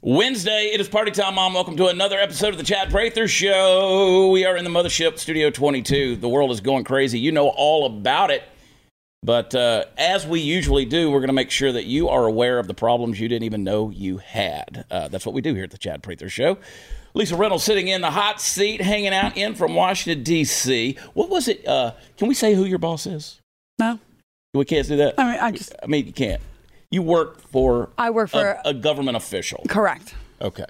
Wednesday, it is party time, Mom. Welcome to another episode of the Chad Prather Show. We are in the mothership, Studio 22. The world is going crazy. You know all about it. But uh, as we usually do, we're going to make sure that you are aware of the problems you didn't even know you had. Uh, that's what we do here at the Chad Prather Show. Lisa Reynolds sitting in the hot seat, hanging out in from Washington, D.C. What was it? Uh, can we say who your boss is? No, We can't do that. I mean, I just I mean, you can't. You work for I work for a, a government official. correct. Okay.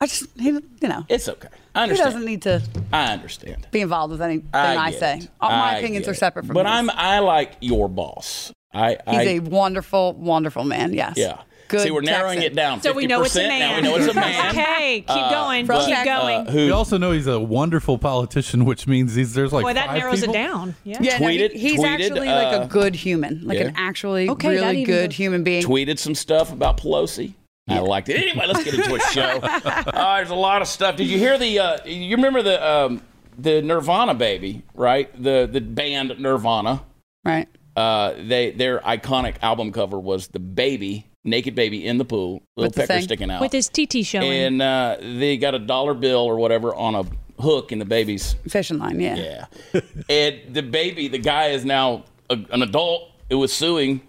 I just he, you know It's okay. I he understand. doesn't need to I understand. be involved with anything I, I, say. it. All my I opinions are separate from But his. I'm I like your boss. I He's I a wonderful, wonderful man. Yes. yeah. Good. See, we're narrowing it down. So we know it's a man. Now we know it's a man. okay, keep Uh, going. but, keep uh, going. Uh, who We also know he's a wonderful politician, which means he's there's like Boy, that five narrows people. it down. Yeah. Yeah, no, he- tweeted- he's tweeted, actually like uh, a good human, like yeah. an actually Okay, really good goes- human being. tweeted some stuff about Pelosi. I liked it. Anyway, let's get into a show. Uh, there's a lot of stuff. Did you hear the? Uh, you remember the um, the Nirvana baby, right? The the band Nirvana. Right. Uh, they their iconic album cover was the baby, naked baby in the pool, little With the pecker thing? sticking out, With his TT showing. and uh, they got a dollar bill or whatever on a hook in the baby's Fishing line. Yeah. yeah. and the baby, the guy is now a, an adult who was suing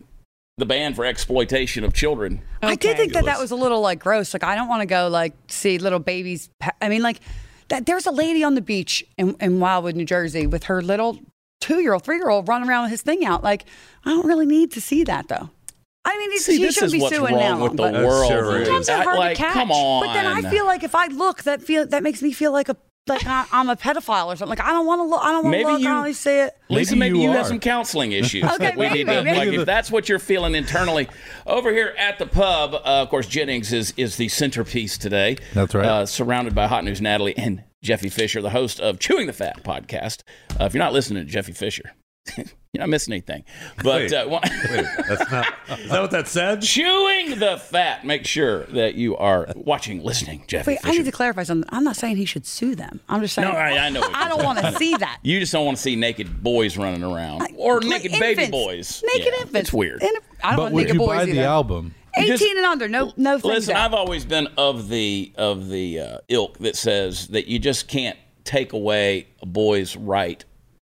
the band for exploitation of children. I did Okay. think that that was a little like gross. Like I don't want to go like see little babies. pa- I mean, like that. There's a lady on the beach in, in Wildwood, New Jersey, with her little two year old, three year old running around with his thing out. Like I don't really need to see that though. I mean, See, she should is be what's suing wrong now. with the but, world. sure is. Sometimes they're I- hard to catch. come on. but then I feel like if I look, that feel that makes me feel like a like I- I'm a pedophile or something. Like I don't want to look. I don't want to look. you- I don't want see it. Lisa, Maybe maybe you, you have some counseling issues Okay, that we need maybe, to maybe. like. If that's what you're feeling internally, over here at the pub, uh, of course, Jennings is is the centerpiece today. That's right. Uh, surrounded by Hot News Natalie and Jeffy Fisher, the host of Chewing the Fat podcast. Uh, if you're not listening to Jeffy Fisher, you're not missing anything. But Wait. uh, one- Wait, that's not. Is that what that said? chewing the fat. Make sure that you are watching, listening, Jeff. Wait, Fisher. I need to clarify something. I'm not saying he should sue them. I'm just saying. No, I- I know I don't want to see that. you just don't want to see naked boys running around or Like naked baby boys. Naked Yeah, infants. It's weird. And I don't But want would naked you boys buy either. the album? 18 Just- and under. No, no things Listen, out. I've always been of the of the uh, ilk that says that you just can't take away a boy's right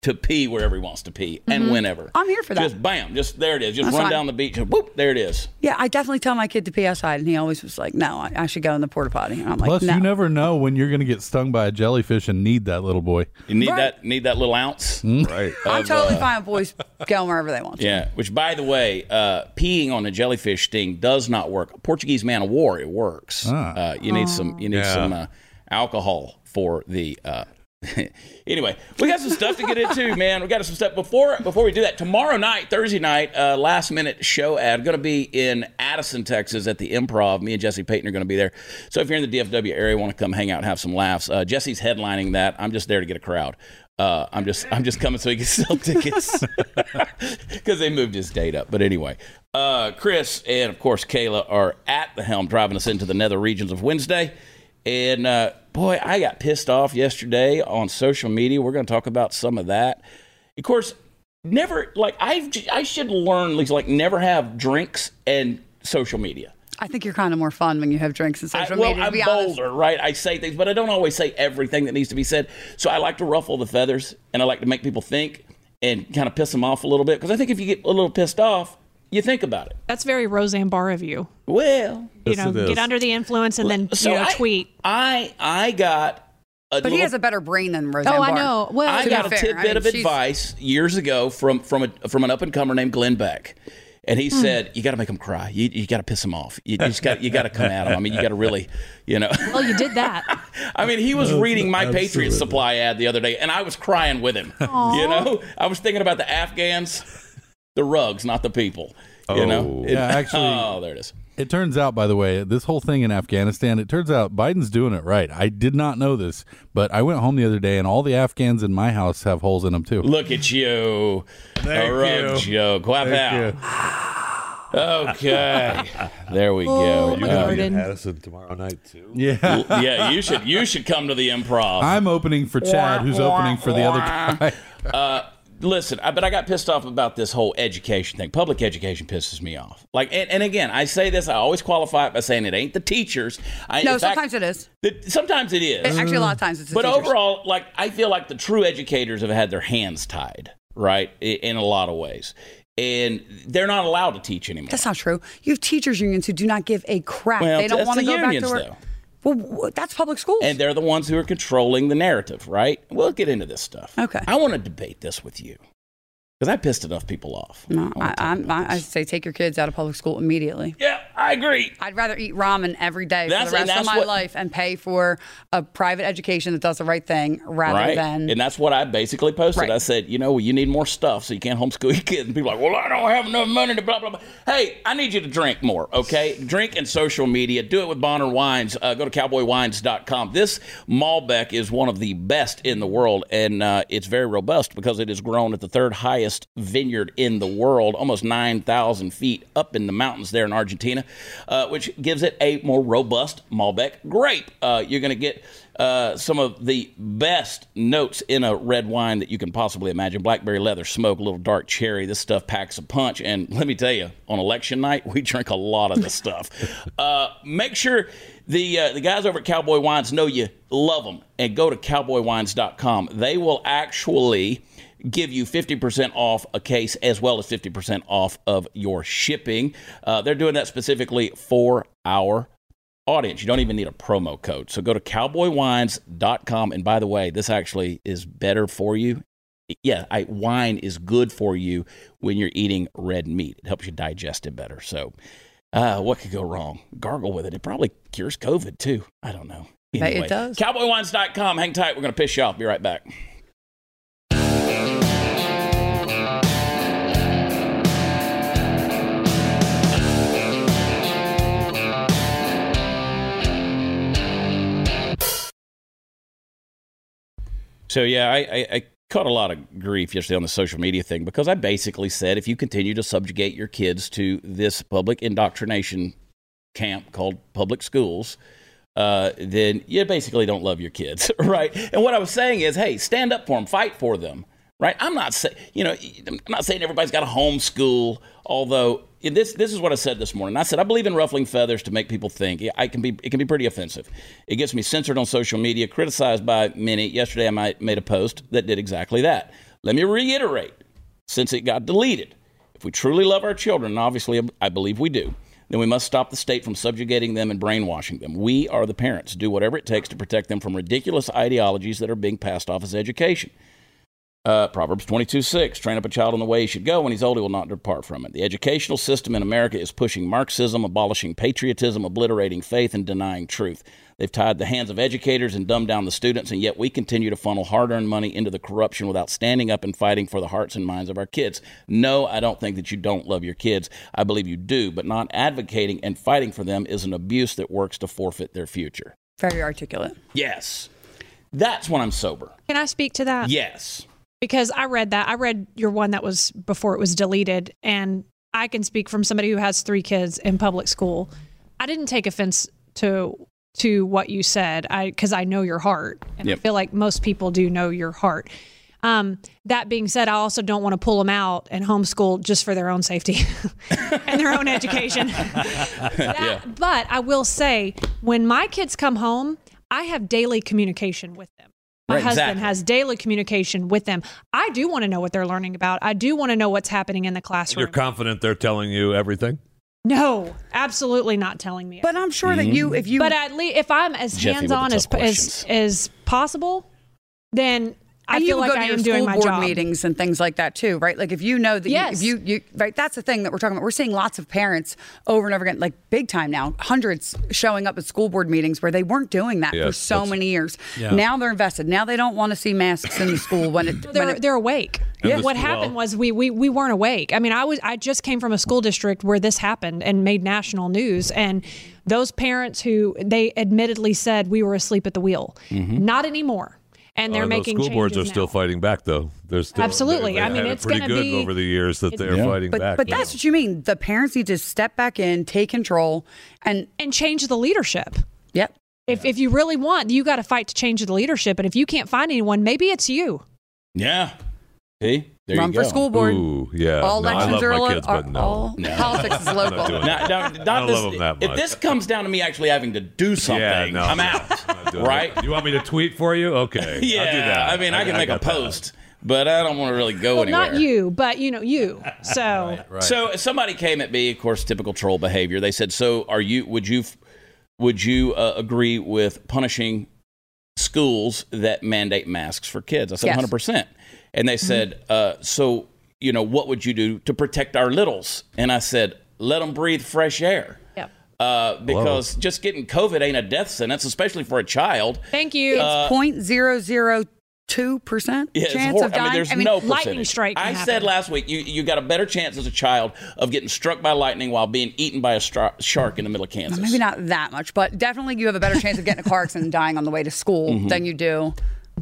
to pee wherever he wants to pee and whenever. Mm-hmm. I'm here for that. Just bam, just there it is. Just That's run fine. down the beach and whoop, there it is. Yeah, I definitely tell my kid to pee outside, and he always was like, "No, I, I should go in the porta potty." And I'm like, Plus, "No." you never know when you're going to get stung by a jellyfish and need that little boy. You need Right. that need that little ounce. Right. I'm totally uh, fine with boys going wherever they want. To. Yeah, which by the way, uh, peeing on a jellyfish sting does not work. A Portuguese man of war, it works. Ah. Uh, you need some you need Yeah. some uh, alcohol for the. Uh, anyway, we got some stuff to get into, man. We got some stuff before before we do that. Tomorrow night, Thursday night, uh, last minute show ad. Going to be in Addison, Texas, at the Improv. Me and Jesse Payton are going to be there. So if you're in the DFW area, want to come hang out and have some laughs, uh, Jesse's headlining that. I'm just there to get a crowd. Uh, I'm just I'm just coming so he can sell tickets because they moved his date up. But anyway, uh, Chris and of course Kayla are at the helm, driving us into the nether regions of Wednesday. And uh, boy, I got pissed off yesterday on social media. We're going to talk about some of that. Of course, never like I I should learn like like never have drinks and social media. I think you're kind of more fun when you have drinks and I, social well, media. To I'm be honest. bolder, right? I say things, but I don't always say everything that needs to be said. So I like to ruffle the feathers, and I like to make people think and kind of piss them off a little bit. Because I think if you get a little pissed off, you think about it. That's very Roseanne Barr of you. Well, You Yes, know, get under the influence and then so you know I, tweet. I I got a But he has a better brain than Roseanne Oh, I know. Well, I got a fair, tidbit I mean, of advice years ago from from a from an up and comer named Glenn Beck, and he hmm. said you got to make him cry. You, you got to piss him off. You, you just got you got to come at him. I mean, you got to really, you know. well, you did that. I mean, he was reading my Patriot Supply ad the other day, and I was crying with him. You know, I was thinking about the Afghans, the rugs, not the people. You know, Oh. Yeah, actually- oh, there it is. It turns out, by the way, this whole thing in Afghanistan, it turns out Biden's doing it right. I did not know this, but I went home the other day and all the Afghans in my house have holes in them too. Look at you, Thank a rug you. joke. Whap Thank out. you. Okay, there we Oh, go. my Uh, God. Be in Garden. Addison tomorrow night too. Yeah. yeah, you should you should come to the improv. I'm opening for Chad, who's opening for the other guy. Listen, I, but I got pissed off about this whole education thing. Public education pisses me off. Like, and, and again, I say this. I always qualify it by saying it ain't the teachers. I, No, in fact, sometimes it is. sometimes it is. Actually, a lot of times it's the But teachers. overall, like I feel like the true educators have had their hands tied, right, in a lot of ways, and they're not allowed to teach anymore. That's not true. You have teachers unions who do not give a crap. Well, they don't want to the go back to work. though. Well, that's public schools. and they're the ones who are controlling the narrative, right? We'll get into this stuff. Okay. I want to debate this with you because I pissed enough people off. no, I, I, I, I say take your kids out of public school immediately. yeah, I agree. I'd rather eat ramen every day That's- for the rest of my what- life and pay for a private education that does the right thing rather Right. than. and that's what I basically posted. Right. I said, you know, you need more stuff so you can't homeschool your kids. And people are like, well, I don't have enough money to blah, blah, blah. Hey, I need you to drink more, okay? Drink and social media. Do it with Bonner Wines. Uh, go to cowboywines.com. This Malbec is one of the best in the world, and uh, it's very robust because it is grown at the third highest vineyard in the world, almost 9,000 feet up in the mountains there in Argentina, uh, which gives it a more robust Malbec grape. Uh, you're going to get uh, some of the best notes in a red wine that you can possibly imagine. Blackberry leather smoke, a little dark cherry. This stuff packs a punch. And let me tell you, on election night, we drink a lot of this stuff. Uh, make sure the uh, the guys over at Cowboy Wines know you love them and go to cowboywines.com. They will actually give you 50% off a case as well as 50% off of your shipping. Uh, they're doing that specifically for our audience. You don't even need a promo code. So go to cowboywines.com. And by the way, this actually is better for you. Yeah, I, wine is good for you when you're eating red meat. It helps you digest it better. So, uh, what could go wrong? Gargle with it. It probably cures COVID too. I don't know. Bet it does. Cowboywines.com. Hang tight. We're going to piss you off. Be right back. So yeah, I, I, I caught a lot of grief yesterday on the social media thing because I basically said if you continue to subjugate your kids to this public indoctrination camp called public schools, uh, then you basically don't love your kids, right? And what I was saying is, hey, stand up for them, fight for them, right? I'm not saying, you know, I'm not saying everybody's got to homeschool, although this this is what I said this morning. I said I believe in ruffling feathers to make people think. I can be it can be pretty offensive. It gets me censored on social media, criticized by many. Yesterday I made a post that did exactly that. Let me reiterate, since it got deleted, if we truly love our children, and obviously I believe we do, then we must stop the state from subjugating them and brainwashing them. We are the parents. Do whatever it takes to protect them from ridiculous ideologies that are being passed off as education. Uh, Proverbs 22 6, train up a child in the way he should go. When he's old, he will not depart from it. The educational system in America is pushing Marxism, abolishing patriotism, obliterating faith, and denying truth. They've tied the hands of educators and dumbed down the students, and yet we continue to funnel hard earned money into the corruption without standing up and fighting for the hearts and minds of our kids. No, I don't think that you don't love your kids. I believe you do, but not advocating and fighting for them is an abuse that works to forfeit their future. Very articulate. Yes. That's when I'm sober. Can I speak to that? Yes. Because I read that. I read your one that was before it was deleted. And I can speak from somebody who has three kids in public school. I didn't take offense to to what you said I because I know your heart. And Yep. I feel like most people do know your heart. Um, that being said, I also don't want to pull them out and homeschool just for their own safety and their own education. That- But I will say, when my kids come home, I have daily communication with them. My Right, husband exactly. has daily communication with them. I do want to know what they're learning about. I do want to know what's happening in the classroom. You're confident they're telling you everything? no, absolutely not telling me. But I'm sure that mm-hmm. you, if you, But at least if I'm as Jeffy hands on as, as as possible, then I and feel like I am school doing my board job. meetings and things like that too, right? Like if you know that, you- Yes. if you, you, right, that's the thing that we're talking about. We're seeing lots of parents over and over again, like big time now, hundreds showing up at school board meetings where they weren't doing that for so many years. Yeah. Now they're invested. Now they don't want to see masks in the school when it. they're it they're awake. Yeah. What Well- happened was we, we we weren't awake. I mean, I was I just came from a school district where this happened and made national news, and those parents who they admittedly said we were asleep at the wheel, not anymore, and they're Uh, those making school boards are changes still fighting back, though. They're still Absolutely. They, they I mean, had it it's pretty gonna good be- over the years that they're Yeah. fighting but back. but that's what you mean. The parents need to step back in, take control, and and change the leadership. yep. If if you really want, you got to fight to change the leadership, and if you can't find anyone, maybe it's you. Yeah. See? There Run you for go. school board. Ooh, yeah. All no, elections are, my lo- kids, are no. all politics is local. doing Now, now, not I this, love 'em that if this comes down to me actually having to do something, Yeah, no. I'm out. Not doing right? it. You want me to tweet for you? Okay. Yeah. I'll do that. I mean, I, can make a got that. post, but I don't want to really go Well, anywhere. not you, but you know you. So So somebody came at me, of course, typical troll behavior. They said, "So are you? Would you? Would you uh, agree with punishing schools that mandate masks for kids?" I said, Yes. "100 percent." And they said, uh, "So you know, what would you do to protect our littles?" And I said, "Let them breathe fresh air." Yep. Uh, because just getting COVID ain't a death sentence, especially for a child. thank you. It's point zero zero two percent Yeah, chance hor- of dying. I mean, there's no lightning percentage. strike can I happen. said last week you, you got a better chance as a child of getting struck by lightning while being eaten by a stra- shark in the middle of Kansas. Maybe not that much, but definitely you have a better chance of getting a car accident and dying on the way to school Mm-hmm. than you do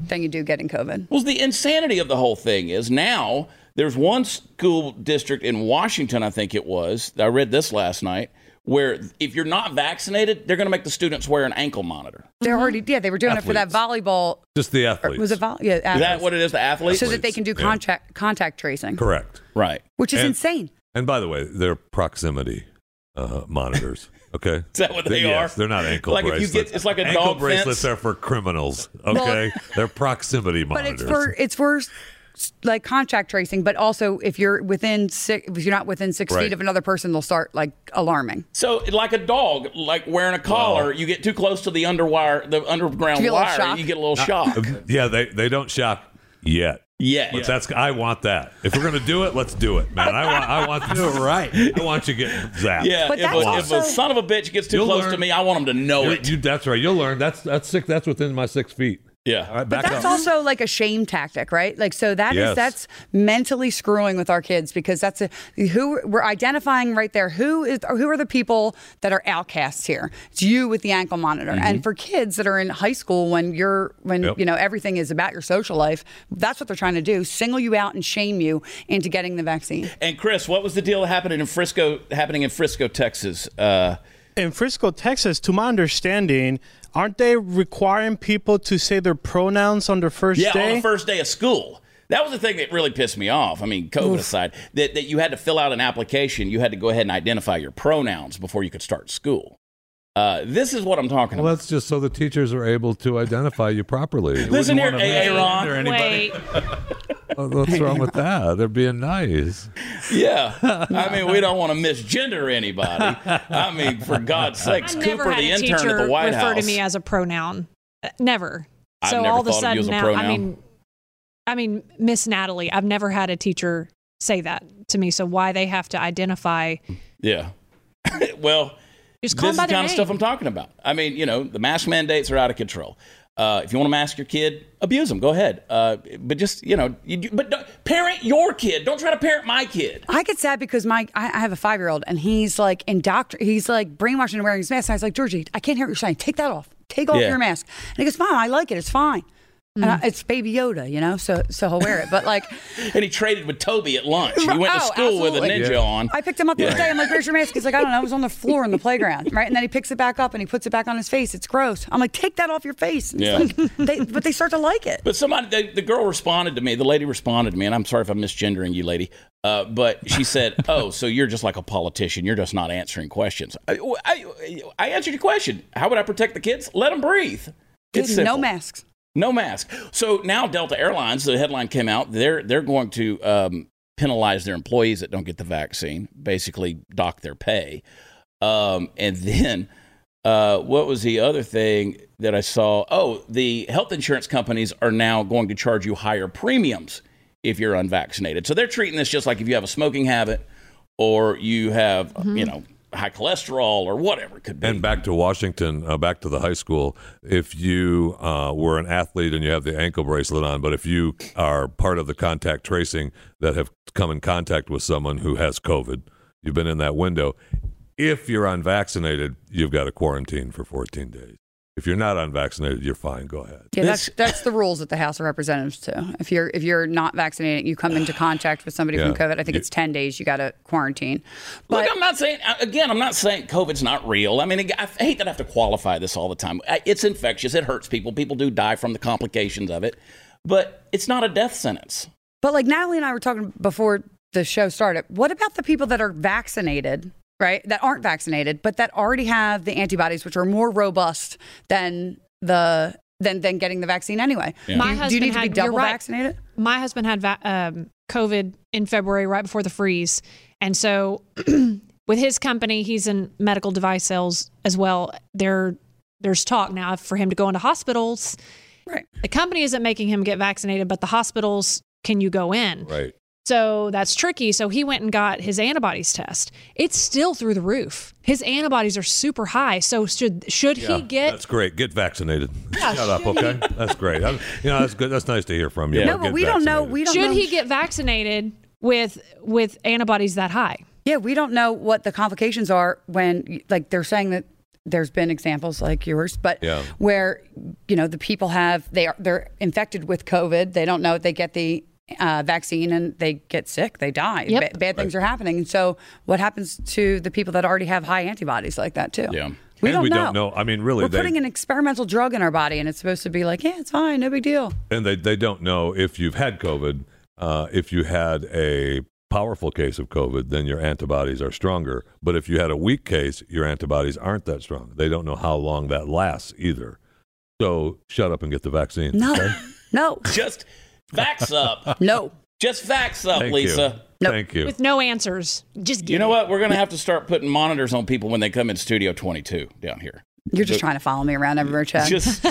than you do getting COVID. Well, the insanity of the whole thing is now there's one school district in Washington, I think it was. I read this last night, where if you're not vaccinated, they're going to make the students wear an ankle monitor. They're already yeah, they were doing it for that volleyball. Just the athletes. Was it vol- yeah? Is that what it is? The athletes, so that they can do Yeah. contact contact tracing, Correct. right? which is And- insane. And by the way, they're proximity uh, monitors. Okay. Is that what they yes, are? They're not ankle Like if you bracelets. get- it's like a ankle dog bracelets fence. are for criminals. Okay. they're proximity But monitors. it's for it's for like contact tracing, but also if you're within six, if you're not within six Right. feet of another person, they'll start like alarming. So, like a dog, like wearing a collar, you get too close to the underwire, the underground You get a little wire, you get a little shock. yeah, they they don't shock yet. Yeah, But that's I want that. If we're gonna do it, let's do it, man. I want I want to do it right. I want you getting zapped. yeah. But If a, that's if a son of a bitch gets too You'll close to me, I want him to know You- it. you- that's right. You'll learn. That's that's six. That's within my six feet. Yeah. All right, But that's up. also like a shame tactic, right? Like so that is Yes. that's mentally screwing with our kids because that's a who we're identifying right there. Who is who are the people that are outcasts here? It's you with the ankle monitor. And for kids that are in high school when you're when Yep. you know everything is about your social life, that's what they're trying to do, single you out and shame you into getting the vaccine. And Chris, what was the deal happening in Frisco? Happening in Frisco, Texas? Uh, in Frisco, Texas, to my understanding, aren't they requiring people to say their pronouns on their first yeah, day? on the first day of school. That was the thing that really pissed me off. I mean, COVID aside, that, that you had to fill out an application. You had to go ahead and identify your pronouns before you could start school. Uh, this is what I'm talking about. Well, about. that's just so the teachers are able to identify you properly. Listen here, wanna AA Ron. or anybody. Wait, What's wrong with that? They're being nice. Yeah. I mean, we don't want to misgender anybody. I mean, for God's sakes, Cooper, the intern at the White refer House. to me as a pronoun. Uh, Never. I've so never all of a of sudden a now. I mean, I mean, Miss Natalie. I've never had a teacher say that to me. So why they have to identify? yeah. well, Just call this is the kind of stuff I'm talking about. I mean, you know, the mask mandates are out of control. Uh, if you want to mask your kid, abuse them. Go ahead. Uh, but just you know, you, but parent your kid. Don't try to parent my kid. I get sad because my I, I have a five year old and he's like indoctr he's like brainwashing and wearing his mask. And I was like, Georgie, I can't hear what you're saying. Take that off. Take off Yeah. your mask. And he goes, Mom, I like it. It's fine. And I, it's Baby Yoda, you know, so so he'll wear it. But like, And he traded with Toby at lunch. He went to Oh, school with a ninja Yeah. on. I picked him up the other day. I'm like, "Where's your mask?" He's like, "I don't know. It was on the floor in the playground, right?" And then he picks it back up and he puts it back on his face. It's gross. I'm like, "Take that off your face." And Yeah. like, they, but they start to like it. But somebody, the, the girl responded to me. The lady responded to me, and I'm sorry if I'm misgendering you, lady. Uh, but she said, "Oh, so you're just like a politician. You're just not answering questions." I, I, I answered your question. How would I protect the kids? Let them breathe. It's no masks. No mask. So now Delta Airlines, the headline came out. They're they're going to um, penalize their employees that don't get the vaccine. Basically, dock their pay. Um, and then uh, what was the other thing that I saw? Oh, the health insurance companies are now going to charge you higher premiums if you're unvaccinated. So they're treating this just like if you have a smoking habit or you have you know high cholesterol or whatever it could be. And back to Washington, uh, back to the high school. If you uh, were an athlete and you have the ankle bracelet on, but if you are part of the contact tracing that have come in contact with someone who has COVID, you've been in that window. If you're unvaccinated, you've got to quarantine for 14 days. If you're not unvaccinated, you're fine. Go ahead. Yeah, that's that's the rules at the House of Representatives too. If you're if you're not vaccinated, you come into contact with somebody from COVID. I think You- it's ten days. You got to quarantine. But Look, I'm not saying uh, again. I'm not saying COVID's not real. I mean, I hate that I have to qualify this all the time. It's infectious. It hurts people. People do die from the complications of it, but it's not a death sentence. But like Natalie and I were talking before the show started. What about the people that are vaccinated, right? That aren't vaccinated, but that already have the antibodies, which are more robust than the than than getting the vaccine anyway. Yeah. My do, husband do you need to had be double right. vaccinated? My husband had va- um, COVID in February, right before the freeze, and so with his company, he's in medical device sales as well. There, there's talk now for him to go into hospitals. Right. The company isn't making him get vaccinated, but the hospitals can you go in? Right. So that's tricky. So he went and got his antibodies test. It's still through the roof. His antibodies are super high. So should should he get That's great. Get vaccinated. Shut up, okay? That's great. I, you know, that's good. That's nice to hear from you. Yeah. No, but Get we don't know. We don't should know. he get vaccinated with with antibodies that high? Yeah, we don't know what the complications are when, like, they're saying that there's been examples like yours, but Yeah. where you know the people have they are they're infected with COVID. They don't know if they get the uh, vaccine and they get sick. They die. Yep. Ba- bad things are happening. And so, what happens to the people that already have high antibodies like that too? Yeah. we don't we know. don't know. I mean, really, We're they, putting an experimental drug in our body, and it's supposed to be like, yeah, it's fine, no big deal. and they, they don't know if you've had COVID. Uh, if you had a powerful case of COVID, then your antibodies are stronger. But if you had a weak case, your antibodies aren't that strong. They don't know how long that lasts either. So shut up and get the vaccine. No, okay? no, Just vax up. no. Just vax up, Thank Lisa. you. No. Thank you. With no answers. Just get You know it. what? We're going to have to start putting monitors on people when they come in Studio 22 down here. You're just trying to follow me around everywhere, Chad. Just,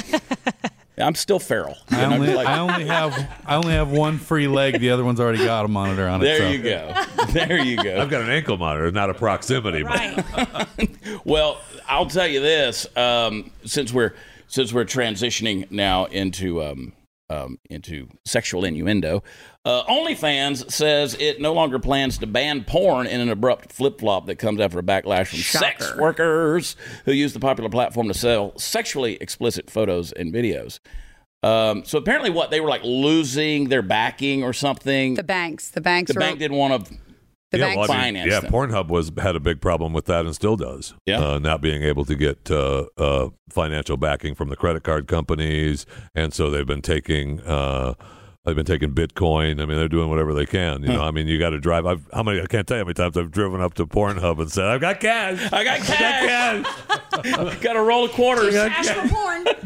I'm still feral. I only, like, I only have I only have one free leg. The other one's already got a monitor on it. there so. you go. There you go. I've got an ankle monitor, not a proximity. Right. Well, I'll tell you this: um, since we're since we're transitioning now into um, um, into sexual innuendo, uh, OnlyFans says it no longer plans to ban porn in an abrupt flip flop that comes after a backlash from sex workers who use the popular platform to sell sexually explicit photos and videos. Um, so apparently, what they were like losing their backing or something. the banks, the banks, the are, bank didn't want to. The yeah, banks. well, I mean, finance yeah. them. Pornhub was had a big problem with that and still does. Yeah. uh, not being able to get uh, uh, financial backing from the credit card companies, and so they've been taking. Uh, They've been taking Bitcoin. I mean, they're doing whatever they can. You know, I mean, you got to drive. I've, how many? I can't tell you how many times I've driven up to Pornhub and said, "I've got cash. I got cash. I got a roll of quarters. Cash for porn.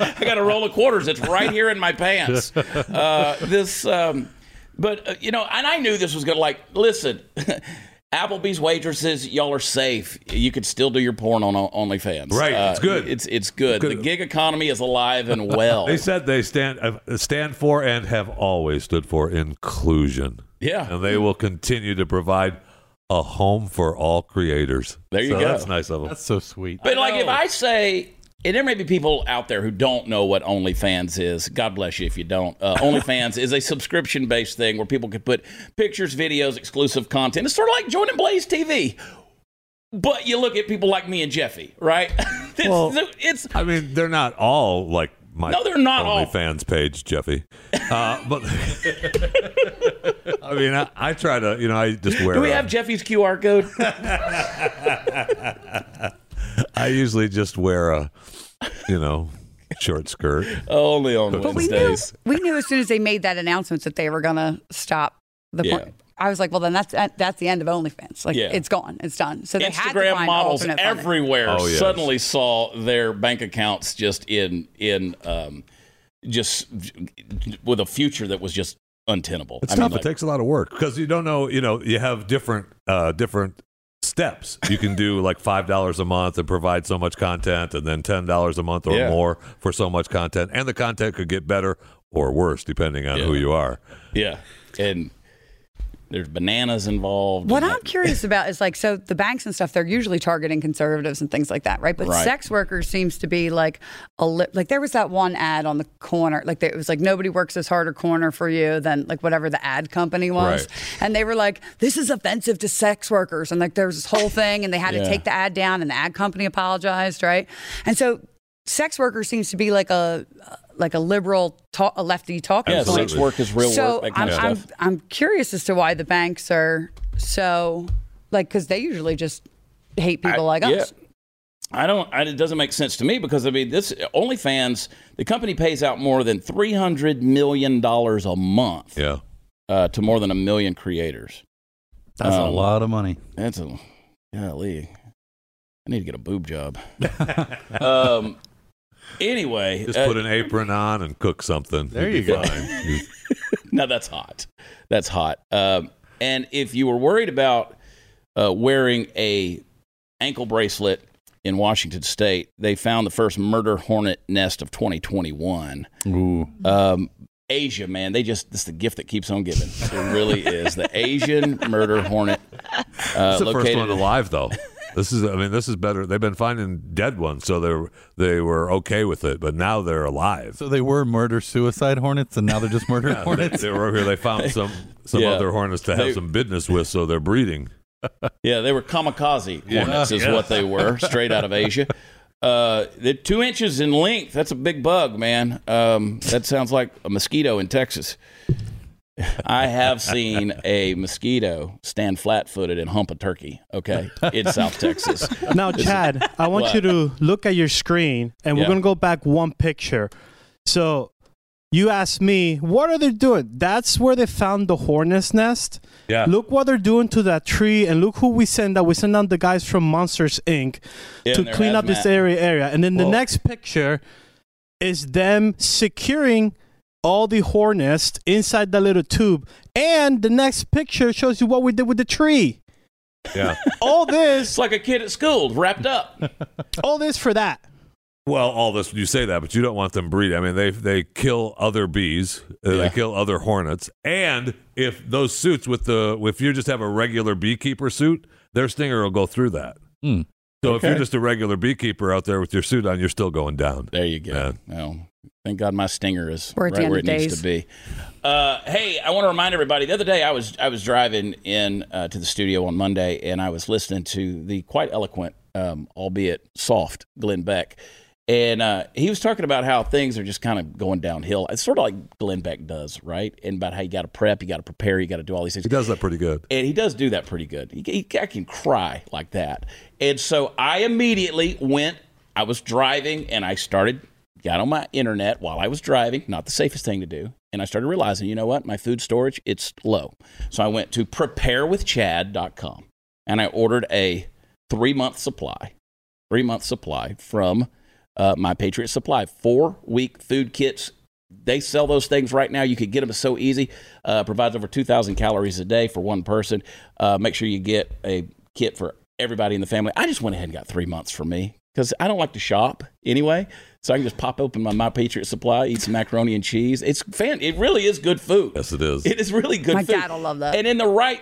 I got a roll of quarters. It's right here in my pants. Uh, this, um, but uh, you know, and I knew this was gonna like. Listen, Applebee's waitresses, y'all are safe. You could still do your porn on OnlyFans. Right, Uh, it's good. It's it's good. Good. The gig economy is alive and well. They said they stand uh, stand for and have always stood for inclusion. Yeah. and they will continue to provide a home for all creators. There you So go. That's nice of them. That's so sweet. But like, if I say, and there may be people out there who don't know what OnlyFans is. God bless you if you don't. Uh, OnlyFans is a subscription-based thing where people can put pictures, videos, exclusive content. It's sort of like joining Blaze TV. But you look at people like me and Jeffy, right? it's, Well, it's I mean, they're not all like my No, they're not all. OnlyFans page, Jeffy. Uh, but I mean, I, I try to, you know, I just wear. do we a- have Jeffy's QR code? I usually just wear a, you know, short skirt. Only on But we knew, Wednesdays. we knew as soon as they made that announcement that they were going to stop the Yeah. porn. I was like, well, then that's that's the end of OnlyFans. Like, Yeah. it's gone. It's done. So they had to Instagram find models alternate everywhere Oh, yes. suddenly saw their bank accounts just in in um, just with a future that was just untenable. It's I mean, like- it takes a lot of work because you don't know. You know, you have different uh, different steps. You can do like five dollars a month and provide so much content, and then ten dollars a month or Yeah. more for so much content, and the content could get better or worse depending on who you are. yeah, and there's bananas involved. What I'm curious about is like, so the banks and stuff, they're usually targeting conservatives and things like that, right? But Right. sex workers seems to be like a li- like there was that one ad on the corner, like it was like nobody works as hard a corner for you than like whatever the ad company was, Right. and they were like, this is offensive to sex workers, and like there was this whole thing, and they had Yeah. to take the ad down, and the ad company apologized, right? And so sex worker seems to be like a like a liberal, ta- a lefty talking yeah, point. sex work is real so work. That kind I'm, I'm. I'm curious as to why the banks are so like because they usually just hate people like yeah. us. I don't. I, it doesn't make sense to me because I mean, this OnlyFans, the company pays out more than three hundred million dollars a month Yeah, uh, to more than a million creators. That's a Um, lot of money. That's a golly. I need to get a boob job. um. Anyway, Just uh, put an apron on and cook something. There You'd you go. fine. You- no, that's hot. That's hot. Um, and if you were worried about uh, wearing a ankle bracelet in Washington State, they found the first murder hornet nest of 2021. Ooh. Um, Asia, man, they just this is the gift that keeps on giving. It really is the Asian murder hornet. Uh, It's the first one alive, though. This is, I mean, this is better. They've been finding dead ones, so they were they were okay with it, but now they're alive. So they were murder suicide hornets, and now they're just murder they, hornets. they were over here. They found some some Yeah. other hornets to have They- some business with, so they're breeding. Yeah, they were kamikaze Yeah. hornets, is Yeah. what they were, straight out of Asia. Uh, they're two inches in length. That's a big bug, man. Um, that sounds like a mosquito in Texas. I have seen a mosquito stand flat footed and hump a turkey, okay, in South Texas. Now, Chad, I want What? you to look at your screen, and we're Yeah. gonna go back one picture. So, you asked me, what are they doing? That's where they found the hornet's nest. Yeah. Look what they're doing to that tree, and look who we send out. We send out the guys from Monsters Inc. Yeah, to clean up this area area. And then the next picture is them securing all the hornets inside the little tube. And the next picture shows you what we did with the tree. Yeah. All this. It's this, like a kid at school wrapped up. all this for that. Well, all this you say that, but you don't want them breeding. I mean, they they kill other bees, uh, Yeah. they kill other hornets, and if those suits with the if you just have a regular beekeeper suit, their stinger will go through that. Hmm. So if you're just a regular beekeeper out there with your suit on, you're still going down. There you go. Oh, thank God my stinger is We're right where of it needs to be. Uh, hey, I want to remind everybody. The other day, I was I was driving in uh, to the studio on Monday, and I was listening to the quite eloquent, um, albeit soft, Glenn Beck, and uh, he was talking about how things are just kind of going downhill. It's sort of like Glenn Beck does, right? And about how you got to prep, you got to prepare, you got to do all these things. He does that pretty good. And he does do that pretty good. He, he, I can cry like that. And so I immediately went, I was driving and I started, got on my internet while I was driving, not the safest thing to do. And I started realizing, you know what? My food storage, it's low. So I went to preparewithchad.com and I ordered a three month supply, three month supply from uh, My Patriot Supply, four week food kits. They sell those things right now. You could get them so easy. Uh, provides over 2,000 calories a day for one person. Uh, make sure you get a kit for everybody in the family. I just went ahead and got three months for me because I don't like to shop anyway. So I can just pop open my My Patriot Supply, eat some macaroni and cheese. It's fan. It really is good food. Yes, it is. It is really good My food. dad will love that. And in the right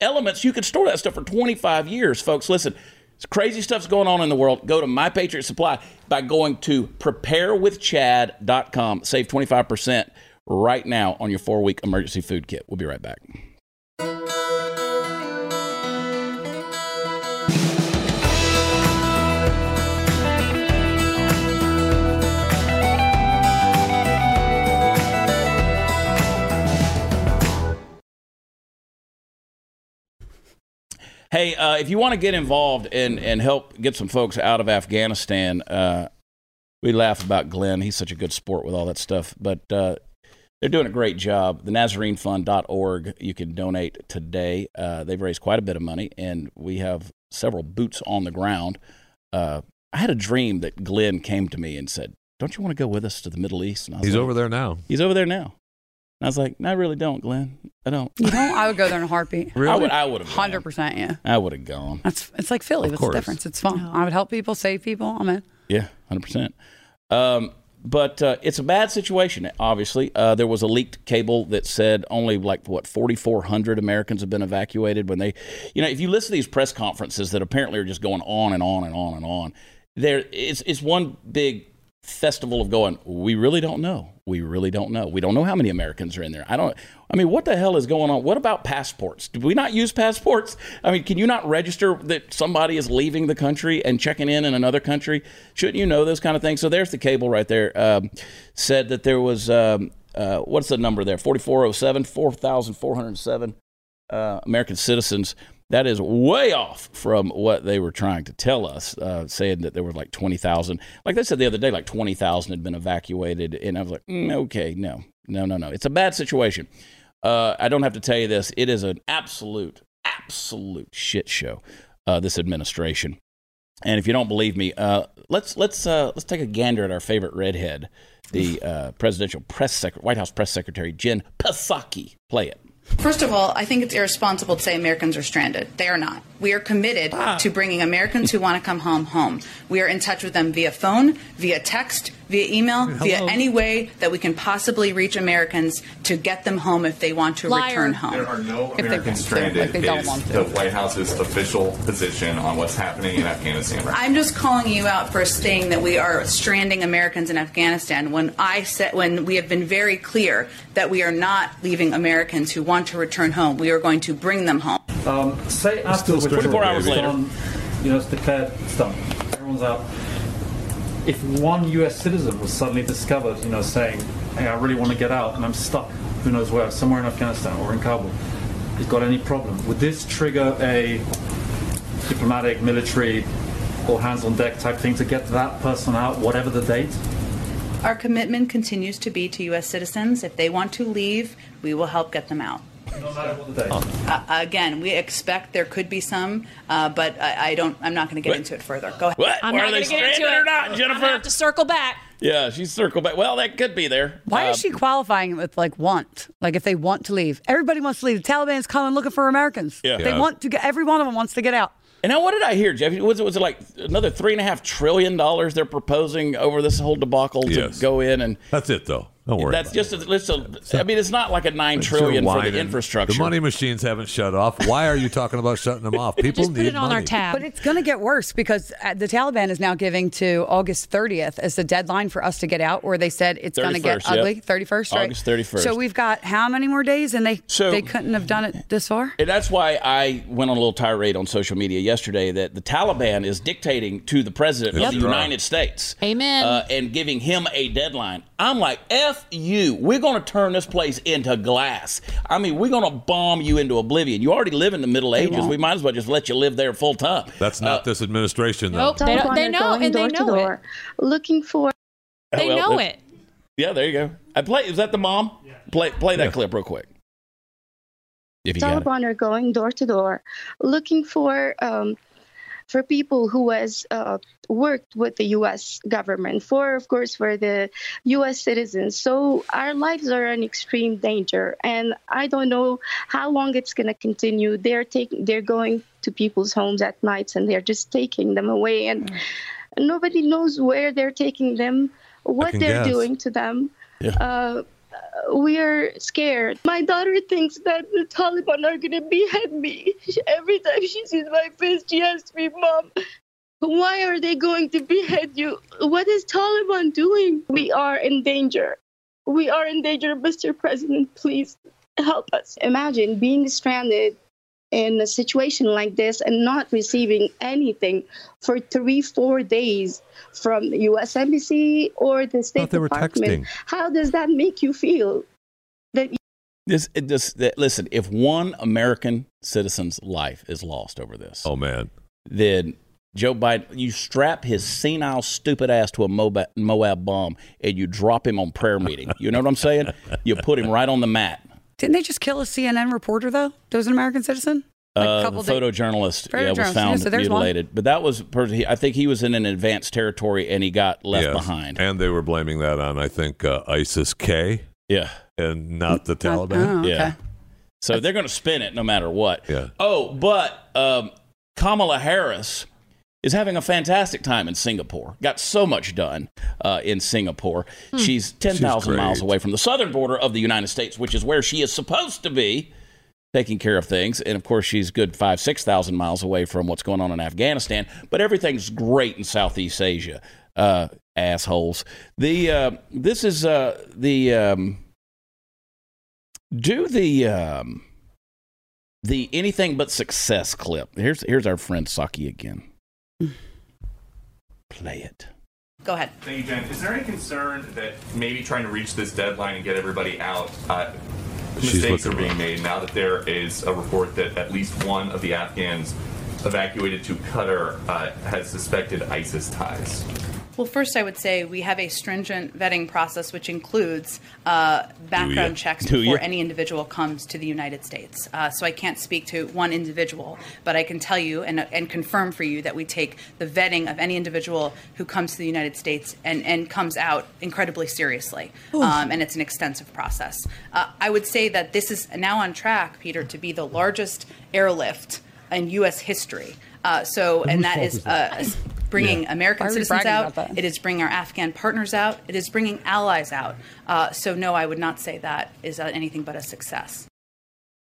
elements, you could store that stuff for 25 years, folks. Listen, it's crazy stuff's going on in the world. Go to My Patriot Supply by going to preparewithchad.com. Save 25% right now on your four week emergency food kit. We'll be right back. Hey, uh, if you want to get involved and, and help get some folks out of Afghanistan, uh, we laugh about Glenn. He's such a good sport with all that stuff. But uh, they're doing a great job. The NazareneFund.org, you can donate today. Uh, they've raised quite a bit of money, and we have several boots on the ground. Uh, I had a dream that Glenn came to me and said, Don't you want to go with us to the Middle East? And I was He's like, over there now. He's over there now. And I was like, No, I really don't, Glenn. I don't. You know, I would go there in a heartbeat. I would, I would have Hundred percent, yeah. I would have gone. That's it's like Philly. Of What's course. the difference? It's fun. I would help people, save people. I'm in. Yeah, hundred percent. Um, but uh, it's a bad situation. Obviously, uh, there was a leaked cable that said only like what forty four hundred Americans have been evacuated. When they, you know, if you listen to these press conferences that apparently are just going on and on and on and on, there it's it's one big festival of going. We really don't know. We really don't know. We don't know how many Americans are in there. I don't. I mean, what the hell is going on? What about passports? Do we not use passports? I mean, can you not register that somebody is leaving the country and checking in in another country? Shouldn't you know those kind of things? So there's the cable right there. Um, said that there was um, uh, what's the number there? 4407, 4,407 uh, American citizens. That is way off from what they were trying to tell us, uh, saying that there were like 20,000. Like they said the other day, like 20,000 had been evacuated. And I was like, mm, okay, no, no, no, no. It's a bad situation. Uh, I don't have to tell you this. It is an absolute, absolute shit show. Uh, this administration. And if you don't believe me, uh, let's let's uh, let's take a gander at our favorite redhead, the uh, presidential press sec- White House press secretary Jen Psaki. Play it. First of all, I think it's irresponsible to say Americans are stranded. They are not. We are committed ah. to bringing Americans who want to come home home. We are in touch with them via phone, via text, via email, via any way that we can possibly reach Americans to get them home if they want to Liar. return home. There are no they Americans want stranded. like they don't is want to. the White House's official position on what's happening in Afghanistan right. I'm just calling you out for saying that we are stranding Americans in Afghanistan when I said when we have been very clear that we are not leaving Americans who want to return home. We are going to bring them home. Um, say after the stranded, 24 hours later. you know, it's declared it's done. Everyone's out. If one U.S. citizen was suddenly discovered, you know, saying, "Hey, I really want to get out, and I'm stuck, who knows where, somewhere in Afghanistan or in Kabul," he's got any problem? Would this trigger a diplomatic, military, or hands on deck type thing to get that person out, whatever the date? Our commitment continues to be to U.S. citizens. If they want to leave, we will help get them out. No matter what the date. Uh, again, we expect there could be some, uh, but I, I don't. I'm not going to get into it further. Go ahead. What? I'm Are not they going get into stranded or not, I'm Jennifer? gonna have to circle back. Yeah, she's circled back. Well, that could be there. Why Uh, is she qualifying it with like want? Like if they want to leave, everybody wants to leave. The Taliban's coming looking for Americans. Yeah. they Yeah. want to get. Every one of them wants to get out. And now, what did I hear, Jeff? Was it was it like another three and a half trillion dollars they're proposing over this whole debacle to Yes. go in and That's it, though. Don't worry. that's just a, it's a, I mean, it's not like a nine it. trillion for the infrastructure. The money machines haven't shut off. Why are you talking about shutting them off? People Just put need it on money. our tab. But it's going to get worse because uh, the Taliban is now giving to August 30th as the deadline for us to get out, where they said it's going to get 31st, yep. ugly. 31st, right? August 31st. So we've got how many more days, and they So- they couldn't have done it this far. And that's why I went on a little tirade on social media yesterday that the Taliban is dictating to the president Yes, of the. United States. Amen. Uh, and giving him a deadline. I'm like, F you. We're going to turn this place into glass. I mean, we're going to bomb you into oblivion. You already live in the Middle Ages. We might as well just let you live there full time. That's not this administration, though. Nope. They, don't, they know, and they door know it. looking for They Well, know uh, it. Yeah, there you go. I play. Is that the mom? Play play that clip real quick. If you got it. Taliban are going door to door, looking for um, for people who has uh, worked with the U.S. government, for of course for the U.S. citizens. So our lives are in extreme danger, and I don't know how long it's going to continue. They're taking, they're going to people's homes at nights, and they're just taking them away, and nobody knows where they're taking them, what they're guess. doing to them. Yeah. Uh, we are scared. My daughter thinks that the Taliban are going to behead me. Every time she sees my face, she asks me, Mom, why are they going to behead you? What is Taliban doing? We are in danger. We are in danger, Mr. President. Please help us. Imagine being stranded in a situation like this and not receiving anything for three, four days from the U.S. Embassy or the State they were Department. texting. How does that make you feel? That This, it- this, that, listen, if one American citizen's life is lost over this, Oh man, then Joe Biden, you strap his senile, stupid ass to a Moab, Moab bomb and you drop him on prayer meeting. You know what I'm saying? You put him right on the mat. Didn't they just kill a CNN reporter though? That was an American citizen. Like a Uh, couple the days- photojournalist yeah, was found yeah, so there's one. mutilated, but that was per- he, I think he was in an advanced territory and he got left Yes. behind. And they were blaming that on, I think, uh, ISIS K Yeah, and not the Not- Taliban. oh, okay. yeah. So they're going to spin it no matter what. Yeah. Oh, but um, Kamala Harris is having a fantastic time in Singapore. Got so much done uh, in Singapore. She's 10,000 miles away from the southern border of the United States, which is where she is supposed to be taking care of things. And of course, she's good five, 6,000 miles away from what's going on in Afghanistan. But everything's great in Southeast Asia. Uh, assholes. The uh, this is uh, the um, do the um, the anything but success clip. Here's here's our friend Psaki again. Play it. Go ahead. Thank you, Jen. Is there any concern that maybe trying to reach this deadline and get everybody out, uh, mistakes are being made now that there is a report that at least one of the Afghans evacuated to Qatar uh, has suspected ISIS ties? Well, first, I would say we have a stringent vetting process, which includes uh, background checks Do before ya? any individual comes to the United States. Uh, so I can't speak to one individual, but I can tell you and, and confirm for you that we take the vetting of any individual who comes to the United States and, and comes out incredibly seriously. Um, and it's an extensive process. Uh, I would say that this is now on track, Peter, to be the largest airlift in U.S. history. Uh, so, and that is uh, bringing American Why are we citizens out. It is bringing our Afghan partners out. It is bringing allies out. Uh, so, no, I would not say that is uh, anything but a success.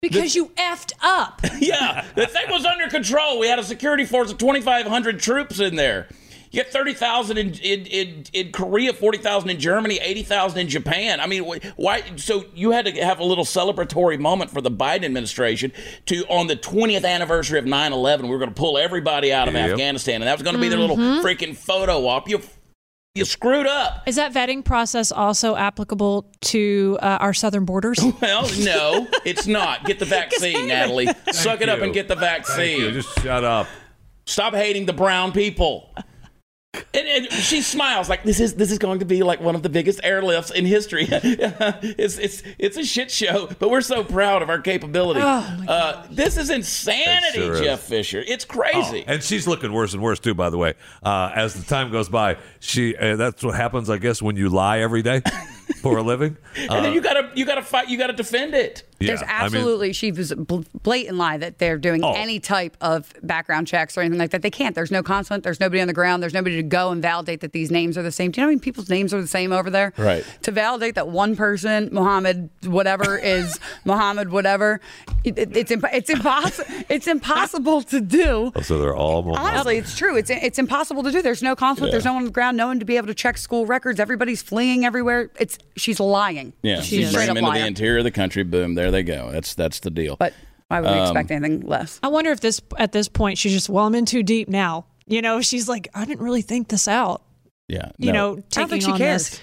Because you effed up. Yeah, the thing was under control. We had a security force of 2,500 troops in there. You got 30,000 in, in, in, in Korea, 40,000 in Germany, 80,000 in Japan. I mean, why? So you had to have a little celebratory moment for the Biden administration to, on the 20th anniversary of 9 11, we were going to pull everybody out of Yep. Afghanistan. And that was going to be their little freaking photo op. You, you screwed up. Is that vetting process also applicable to uh, our southern borders? Well, no, it's not. Get the vaccine, Natalie. Suck it up and get the Thank vaccine. you. Just shut up. Stop hating the brown people. And, and she smiles like this is this is going to be like one of the biggest airlifts in history. it's it's it's a shit show, but we're so proud of our capability. Oh, uh, this is insanity, It sure is. Jeff Fisher. It's crazy. And she's looking worse and worse too. By the way, uh, as the time goes by, she uh, that's what happens, I guess, when you lie every day for a living. and then you gotta you gotta fight. You gotta defend it. There's Yeah, I mean- absolutely she was bl- blatant lie that they're doing Oh. any type of background checks or anything like that. They can't. There's no consulate. There's nobody on the ground. There's nobody to go and validate that these names are the same. Do you know how many people's names are the same over there? Right. To validate that one person, Mohammed whatever, is Mohammed whatever, it, it- it's imp- it's impossible. It's impossible to do. Oh, so they're all Mohammed. Honestly, it's true. It's it's impossible to do. There's no consulate. There's no one on the ground. No one to be able to check school records. Everybody's fleeing everywhere. It's she's lying. Yeah, she's you a bring straight up into liar. the interior of the country. Boom, there they go. That's that's the deal. But why would we Um, expect anything less? I wonder if this at this point she's just well, I'm in too deep now. You know, she's like, I didn't really think this out. yeah, You no. know, taking think she on cares. this.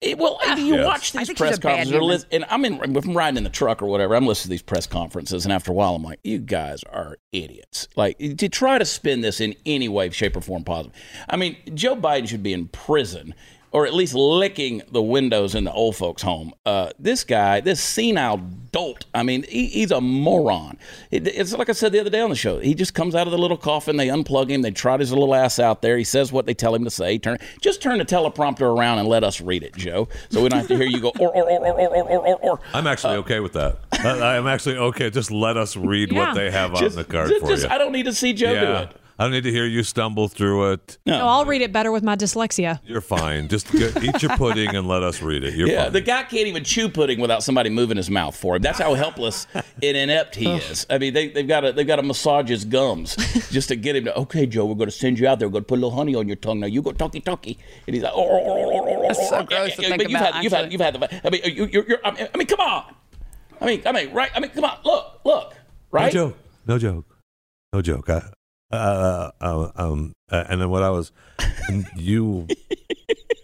It- well, I mean, you Yes. watch these think press she's a bad conferences, or and I'm in, if I'm riding in the truck or whatever, I'm listening to these press conferences, and after a while, I'm like, you guys are idiots. Like to try to spin this in any way, shape, or form positive. I mean, Joe Biden should be in prison. Or at least licking the windows in the old folks' home. Uh, this guy, this senile dolt. I mean, he, he's a moron. It- it's like I said the other day on the show. He just comes out of the little coffin. They unplug him. They trot his little ass out there. He says what they tell him to say. Turn, just turn the teleprompter around and let us read it, Joe. So we don't have to hear you go or or or or or or or. or. I'm actually okay with that. I, I'm actually okay. Just let us read Yeah. what they have on the card just, for just- you. I don't need to see Joe do it. I don't need to hear you stumble through it. No, I'll read it better with my dyslexia. You're fine. Just get, eat your pudding and let us read it. You're. Yeah, fine. the guy can't even chew pudding without somebody moving his mouth for him. That's how helpless and inept he is. I mean, they, they've got to they've got to massage his gums just to get him to. Okay, Joe, we're going to send you out there. We're going to put a little honey on your tongue. Now you go talky talky, and he's like, oh, oh, oh, oh, oh, oh, That's oh, so oh, oh gross oh, to yeah, think you've about, had, you've had you've had the. I mean, you, you're, you're, I mean, I mean, come on. I mean, I mean, right? I mean, come on. Look, look, no joke. No joke. No joke. I, uh, uh, um, uh, and then what I was, and you,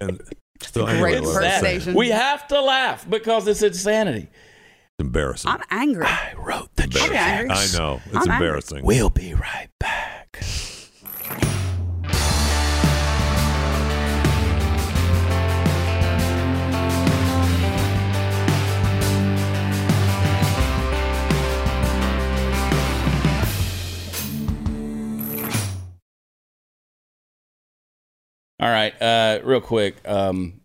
and so anyway, great what I was saying, impersonation. We have to laugh because it's insanity. It's embarrassing. I'm angry. I wrote the I'll be angry. I know it's I'm angry. embarrassing. We'll be right back. All right, uh, real quick, um,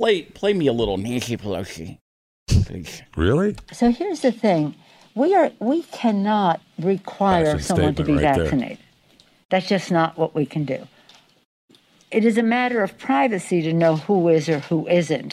play play me a little Nancy Pelosi, please. Really? So here's the thing. We are we cannot require someone to be statement right there. vaccinated. That's just not what we can do. It is a matter of privacy to know who is or who isn't.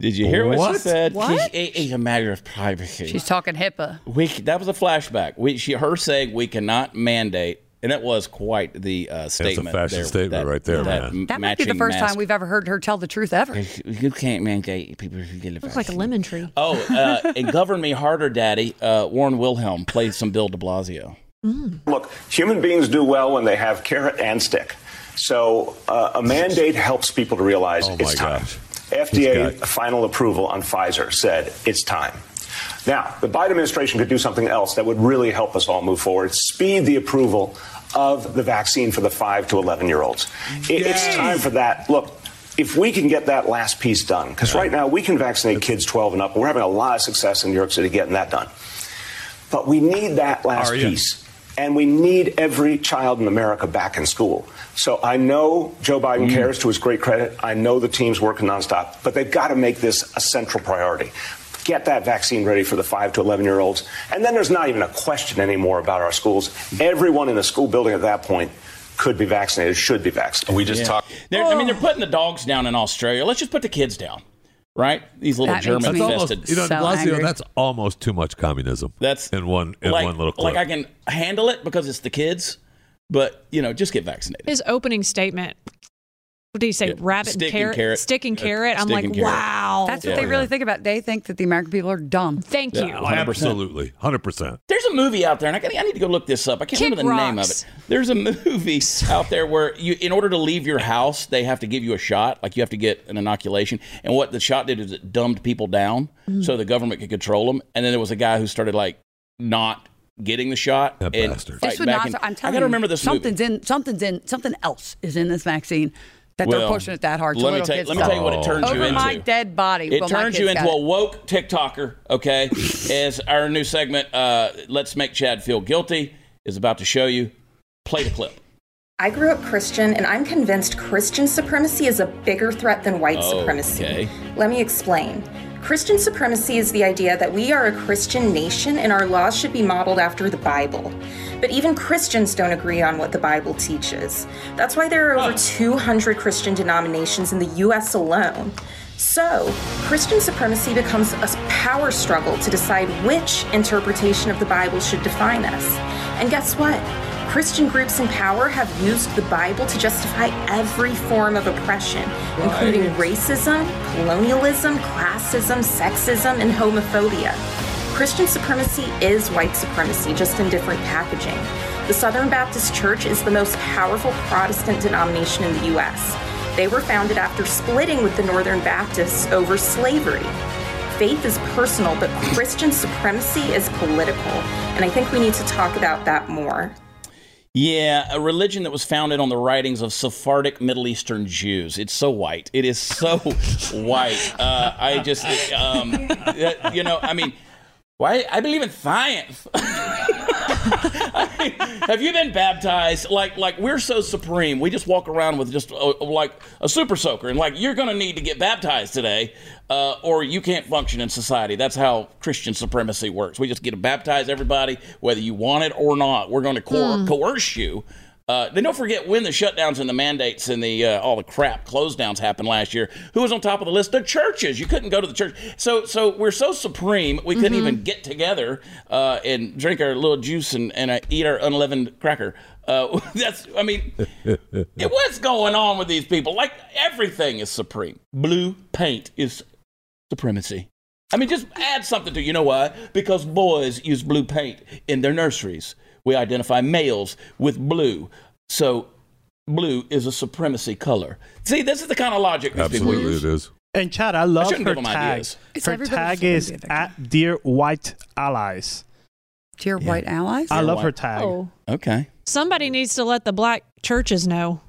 Did you hear what, she said? What? It- it's a matter of privacy. She's talking HIPAA. We that was a flashback. We she her saying we cannot mandate, and that was quite the uh, statement. That's a fashion there, statement that- right there, That, man. m- That might be the first mask. time we've ever heard her tell the truth ever. You can't mandate people who get a Looks like a lemon tree. Oh, uh, and govern me harder, Daddy. Uh, Warren Wilhelm played some Bill De Blasio. Look, human beings do well when they have carrot and stick. So uh, a mandate helps people to realize Oh, it's time. gosh. FDA This final approval on Pfizer said it's time. Now, the Biden administration could do something else that would really help us all move forward speed the approval of the vaccine for the 5 to 11 year olds. It, It's time for that. Look, if we can get that last piece done, because right now we can vaccinate kids 12 and up, and we're having a lot of success in New York City getting that done. But we need that last piece. And we need every child in America back in school. So I know Joe Biden cares to his great credit. I know the team's working nonstop, but they've got to make this a central priority. Get that vaccine ready for the 5 to 11 year olds. And then there's not even a question anymore about our schools. Everyone in the school building at that point could be vaccinated, should be vaccinated. We just talked. They're, I mean, they're putting the dogs down in Australia. Let's just put the kids down, right? These little That German me That's almost, infested. you know, So Blasio, that's almost too much communism. That's in one in like, one little clip. like I can handle it because it's the kids, but you know, just get vaccinated. His opening statement. What did you say? Yeah, Rabbit stick and and carrot. carrot. Stick and Uh, carrot. I'm stick like, carrot. wow. That's what Yeah. they really think about. They think that the American people are dumb. Thank Yeah. you. 100%. Absolutely, hundred percent. There's a movie out there, and I, gotta- I need to go look this up. I can't Kick remember the name of it. There's a movie out there where you, in order to leave your house, they have to give you a shot. Like you have to get an inoculation. And what the shot did is it dumbed people down Mm. so the government could control them. And then there was a guy who started like not getting the shot That and bastard. This would back not, and- I'm I telling gotta you, remember this something's movie. in something's in something else is in this vaccine that Well, they're pushing it that hard. to let me tell you- kids let me stuff. tell you what it turns you Over into. my dead body. It will my turns you into a it. woke TikToker, okay? As our new segment, uh, Let's Make Chad Feel Guilty, is about to show you. Play the clip. I grew up Christian, and I'm convinced Christian supremacy is a bigger threat than white Oh, supremacy. okay. Let me explain. Christian supremacy is the idea that we are a Christian nation and our laws should be modeled after the Bible. But even Christians don't agree on what the Bible teaches. That's why there are over 200 Christian denominations in the US alone. So, Christian supremacy becomes a power struggle to decide which interpretation of the Bible should define us. And guess what? Christian groups in power have used the Bible to justify every form of oppression, including racism, colonialism, classism, sexism, and homophobia. Christian supremacy is white supremacy, just in different packaging. The Southern Baptist Church is the most powerful Protestant denomination in the U.S. They were founded after splitting with the Northern Baptists over slavery. Faith is personal, but Christian supremacy is political. And I think we need to talk about that more. Yeah, a religion that was founded on the writings of Sephardic Middle Eastern Jews. It's so white. It is so white. Uh, I just, um, uh, you know, I mean, why? I believe in science. I mean, have you been baptized? Like, like we're so supreme. We just walk around with just uh, like a super soaker, and like you're going to need to get baptized today, uh, or you can't function in society. That's how Christian supremacy works. We just get to baptize everybody, whether you want it or not. We're going to coer- coerce you. Uh, then don't forget when the shutdowns and the mandates and the uh, all the crap close downs happened last year. Who was on top of the list? The churches. You couldn't go to the church. So so we're so supreme we couldn't even get together uh, and drink our little juice and, and uh, eat our unleavened cracker. Uh, that's I mean, what's going on with these people? Like everything is supreme. Blue paint is supremacy. I mean, just add something to you know why? Because boys use blue paint in their nurseries. We identify males with blue. So blue is a supremacy color. See, this is the kind of logic these people Absolutely, use. it is. And Chad, I love shouldn't her tag. ideas. Her tag is be a victim. at Dear White Allies. Dear white allies. I love White. her tag. Oh, Okay. somebody needs to let the black churches know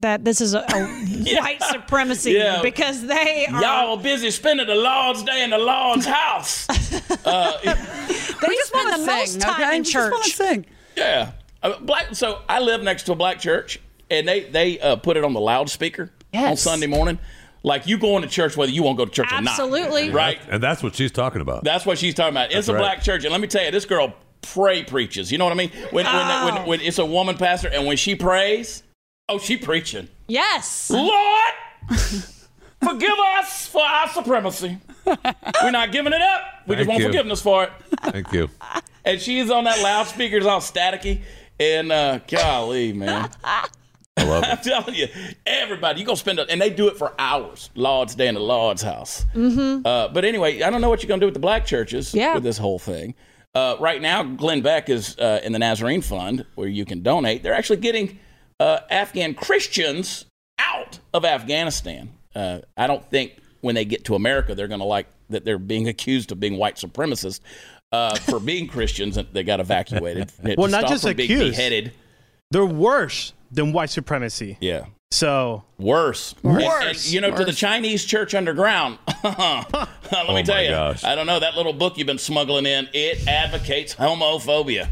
that this is a, a white supremacy Yeah. because they are. Y'all busy spending the Lord's Day in the Lord's house. uh, They just spend want the to most sing, time okay? in We just want to church. Sing. yeah. Uh, black. So I live next to a black church, and they they uh, put it on the loudspeaker on Sunday morning. Like you going to church whether you want to go to church or not. Absolutely. Right. And that's what she's talking about. That's what she's talking about. It's a right. black church, and let me tell you, this girl pray preaches. You know what I mean? When when, Oh. when, when it's a woman pastor, and when she prays, oh, she preaching. Yes. Lord, forgive us for our supremacy. We're not giving it up. We just want you. forgiveness for it. Thank you. And she's on that loudspeaker, it's all staticky. And uh, golly, man. I love it. I'm telling you, everybody, you're going to spend it, and they do it for hours. Lord's Day in the Lord's house. Mm-hmm. Uh, but anyway, I don't know what you're going to do with the black churches Yeah. with this whole thing. Uh, right now, Glenn Beck is uh, in the Nazarene Fund where you can donate. They're actually getting uh, Afghan Christians out of Afghanistan. Uh, I don't think when they get to America, they're going to like that they're being accused of being white supremacists uh, for being Christians, and they got evacuated. well, not just from being accused. beheaded. They're worse than white supremacy. Yeah. So Worse. Worse. And- and, you know, to the Chinese church underground. Let me Oh tell you. gosh. I don't know that little book you've been smuggling in. It advocates homophobia.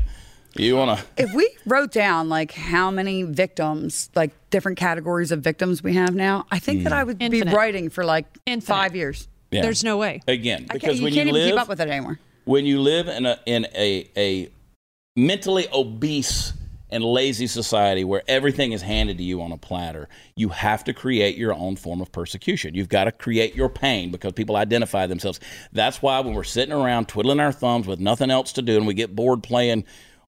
You want to? If we wrote down like how many victims, like different categories of victims we have now, I think that Mm. I would Infinite. be writing for like in five years. Yeah. There's no way. Again, I because can't, you when can't you even live keep up with it anymore. when you live in a in a a mentally obese and lazy society where everything is handed to you on a platter, you have to create your own form of persecution. You've got to create your pain because people identify themselves. That's why when we're sitting around twiddling our thumbs with nothing else to do and we get bored playing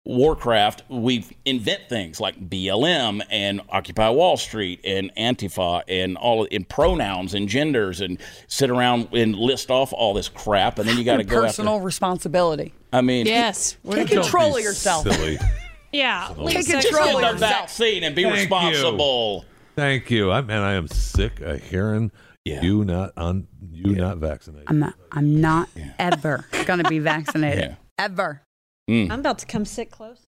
Warcraft, we invent things like BLM and Occupy Wall Street and Antifa and all in pronouns and genders and sit around and list off all this crap and then you got to Your go personal after. responsibility. I mean, Yes. Take control of yourself. Silly. Yeah. Take Lisa, control get of the yourself. vaccine and be Thank you. responsible. Thank you. I man, I am sick of hearing you not on you not vaccinated. I'm not. I'm not ever going to be vaccinated. Yeah. Ever. Mm. I'm about to come sit close.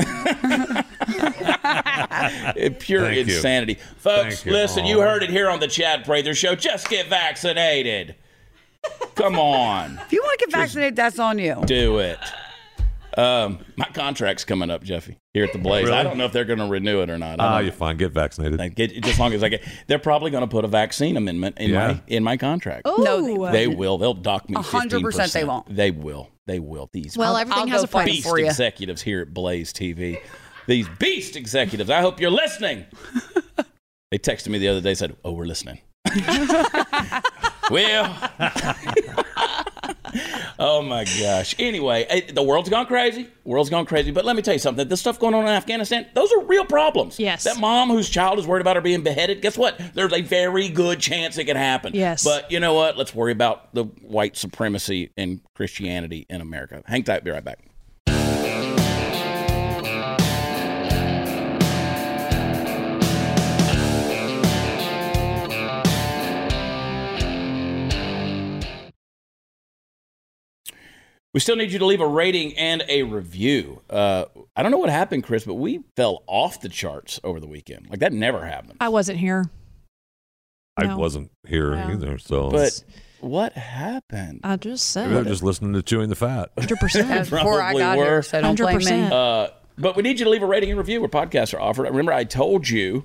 Uh, Pure Thank you. insanity. Folks, Thank you. listen, you heard it here on the Chad Prather Show. Just get vaccinated. Come on. If you want to get vaccinated, that's on you. Do it. Um, my contract's coming up, Jeffy, here at the Blaze. I don't know if they're going to renew it or not. I Ah, don't- you're fine. Get vaccinated. I get, just as long as I get. They're probably going to put a vaccine amendment in Yeah. my in my contract. No, They will. They'll dock me. Hundred percent they 15%. won't. They will. They will. These Well, everything I'll has a price. beast for you. executives here at Blaze TV. These beast executives. I hope you're listening. they texted me the other day. Said, "Oh, we're listening." well, oh my gosh. Anyway, eh, the world's gone crazy. World's gone crazy. But let me tell you something. This stuff going on in Afghanistan, those are real problems. Yes. That mom whose child is worried about her being beheaded. Guess what? There's a very good chance it could happen. Yes. But you know what? Let's worry about the white supremacy and Christianity in America. Hang tight. Be right back. We still need you to leave a rating and a review. Uh, I don't know what happened, Chris, but we fell off the charts over the weekend. Like that never happened. I wasn't here. I No. wasn't here Yeah. either, so But what happened? I just maybe they're just listening to chewing the fat. 100%. Before I Probably got were. here, so don't blame me. 100%. Uh, but we need you to leave a rating and review where podcasts are offered. Remember, I told you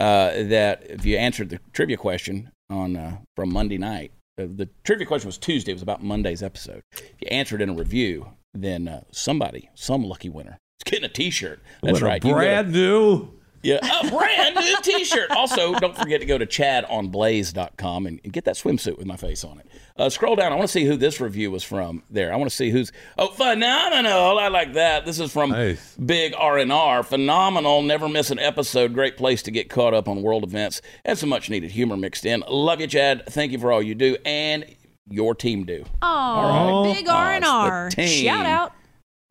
uh, that if you answered the trivia question on uh, from Monday night, uh, the trivia question was Tuesday. It was about Monday's episode. If you answered in a review, then uh, somebody, some lucky winner, is getting a T-shirt. That's What right. Brand new. Yeah, a brand new T-shirt. Also, don't forget to go to chadonblaze.com and, and get that swimsuit with my face on it. Uh, scroll down. I want to see who this review was from. There, I want to see who's. Oh, phenomenal! I like that. This is from Nice. Big R and R. Phenomenal. Never miss an episode. Great place to get caught up on world events and some much needed humor mixed in. Love you, Chad. Thank you for all you do and your team do. Oh, right. big R and Aw, R. it's the team. Shout out.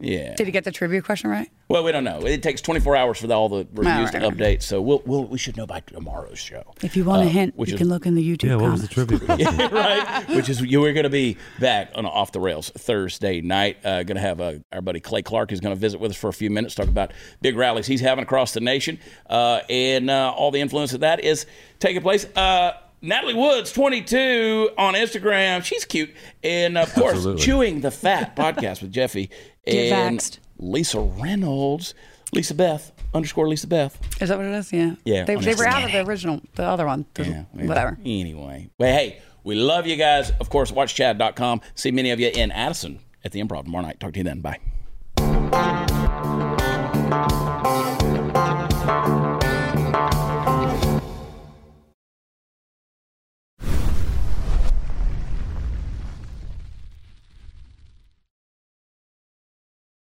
Yeah. Did you get the trivia question right? Well, we don't know. It takes 24 hours for all the reviews right, to right. update, so we'll, we'll we should know by tomorrow's show. If you want Uh, a hint, which you is- can look in the YouTube Yeah, what was the trivia question? Yeah, right. Which is you were going to be back on off the rails Thursday night. Uh, going to have uh, our buddy Clay Clark who's going to visit with us for a few minutes, talk about big rallies he's having across the nation, uh, and uh, all the influence that that is taking place. Uh, Natalie Woods, 22 on Instagram. She's cute, and of course, Absolutely. chewing the fat podcast with Jeffy Get and vaxxed. Lisa Reynolds, Lisa Beth underscore Lisa Beth. Is that what it is? Yeah. Yeah. They, they were out of the original, the other one. The, yeah, yeah. Whatever. Anyway, well, hey, we love you guys. Of course, watchchad.com. See many of you in Addison at the Improv tomorrow night. Talk to you then. Bye.